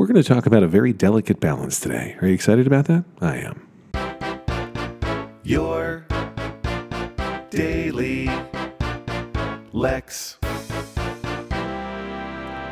We're going to talk about a very delicate balance today. Are you excited about that? I am. Your daily Lex.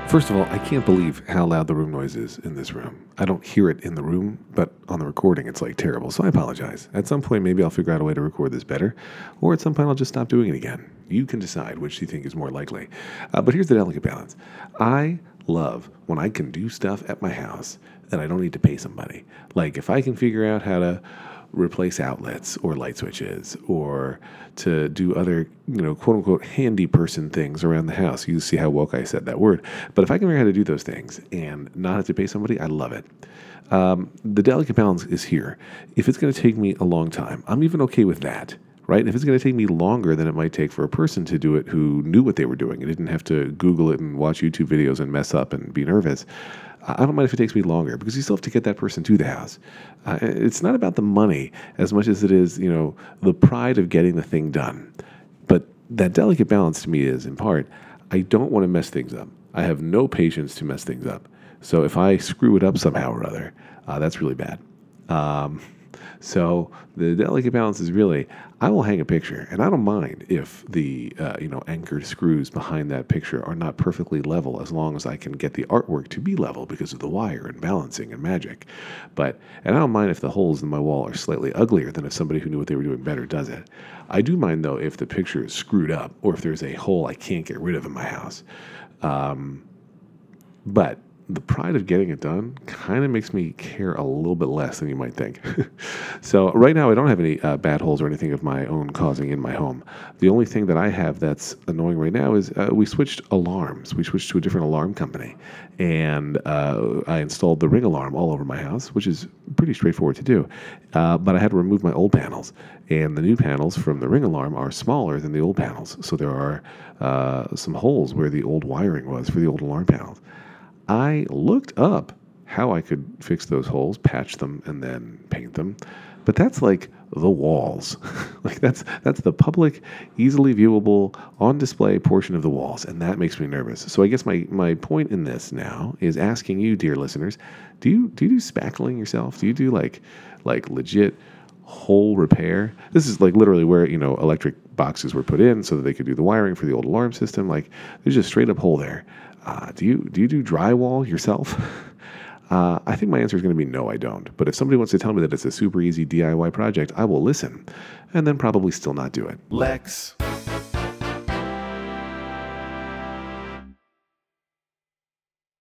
First of all, I can't believe how loud the room noise is in this room. I don't hear it in the room, but on the recording, it's like terrible. So I apologize. At some point, maybe I'll figure out a way to record this better, or at some point, I'll just stop doing it again. You can decide which you think is more likely. Uh, but here's the delicate balance I love when I can do stuff at my house that I don't need to pay somebody. Like if I can figure out how to replace outlets or light switches or to do other, you know, quote unquote handy person things around the house. You see how woke I said that word. But if I can figure out how to do those things and not have to pay somebody, I love it. Um, the delicate balance is here. If it's going to take me a long time, I'm even okay with that right? If it's going to take me longer than it might take for a person to do it who knew what they were doing and didn't have to Google it and watch YouTube videos and mess up and be nervous, I don't mind if it takes me longer because you still have to get that person to the house. Uh, it's not about the money as much as it is, you know, the pride of getting the thing done. But that delicate balance to me is, in part, I don't want to mess things up. I have no patience to mess things up. So if I screw it up somehow or other, uh, that's really bad. Um, so the delicate balance is really, I will hang a picture, and I don't mind if the uh, you know anchored screws behind that picture are not perfectly level, as long as I can get the artwork to be level because of the wire and balancing and magic. But and I don't mind if the holes in my wall are slightly uglier than if somebody who knew what they were doing better does it. I do mind though if the picture is screwed up or if there's a hole I can't get rid of in my house. Um, but the pride of getting it done kind of makes me care a little bit less than you might think. so right now, I don't have any uh, bad holes or anything of my own causing in my home. The only thing that I have that's annoying right now is uh, we switched alarms. We switched to a different alarm company, and uh, I installed the Ring alarm all over my house, which is pretty straightforward to do. Uh, but I had to remove my old panels, and the new panels from the Ring alarm are smaller than the old panels. So there are uh, some holes where the old wiring was for the old alarm panels. I looked up how I could fix those holes, patch them, and then paint them. But that's like the walls. like that's that's the public, easily viewable, on display portion of the walls, and that makes me nervous. So I guess my my point in this now is asking you, dear listeners, do you do you do spackling yourself? Do you do like like legit hole repair? This is like literally where you know electric boxes were put in so that they could do the wiring for the old alarm system. Like there's just straight up hole there. Uh, do you do you do drywall yourself? Uh, I think my answer is going to be no, I don't. But if somebody wants to tell me that it's a super easy DIY project, I will listen and then probably still not do it. Lex.